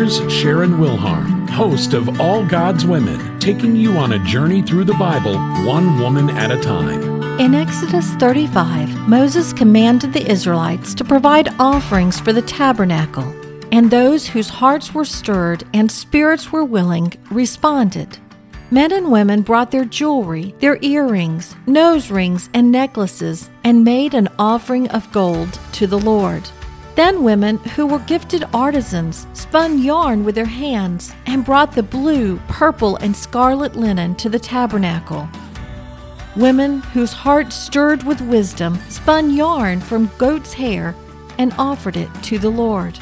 here's Sharon Wilharm, host of All God's Women, taking you on a journey through the Bible, one woman at a time. In Exodus 35, Moses commanded the Israelites to provide offerings for the tabernacle, and those whose hearts were stirred and spirits were willing responded. Men and women brought their jewelry, their earrings, nose rings, and necklaces, and made an offering of gold to the Lord. Then women who were gifted artisans spun yarn with their hands and brought the blue, purple, and scarlet linen to the tabernacle. Women whose hearts stirred with wisdom spun yarn from goat's hair and offered it to the Lord.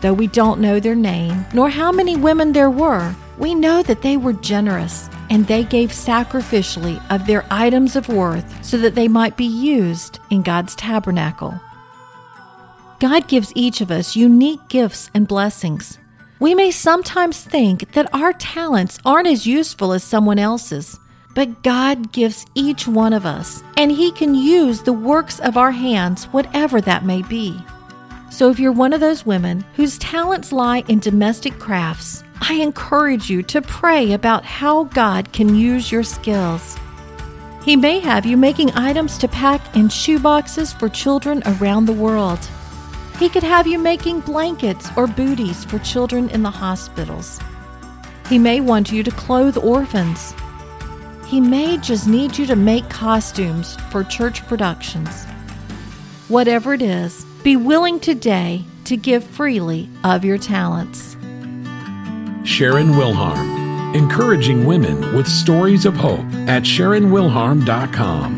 Though we don't know their name, nor how many women there were, we know that they were generous and they gave sacrificially of their items of worth so that they might be used in God's tabernacle. God gives each of us unique gifts and blessings. We may sometimes think that our talents aren't as useful as someone else's, but God gives each one of us, and He can use the works of our hands, whatever that may be. So if you're one of those women whose talents lie in domestic crafts, I encourage you to pray about how God can use your skills. He may have you making items to pack in shoeboxes for children around the world. He could have you making blankets or booties for children in the hospitals. He may want you to clothe orphans. He may just need you to make costumes for church productions. Whatever it is, be willing today to give freely of your talents. Sharon Wilharm, encouraging women with stories of hope at SharonWilharm.com.